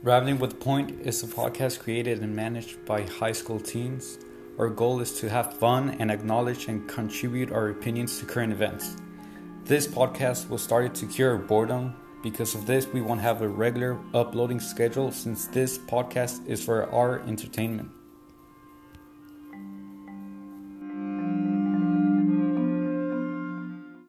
Raveling with Point is a podcast created and managed by high school teens. Our goal is to have fun and acknowledge and contribute our opinions to current events. This podcast was started to cure boredom. Because of this, we won't have a regular uploading schedule since this podcast is for our entertainment.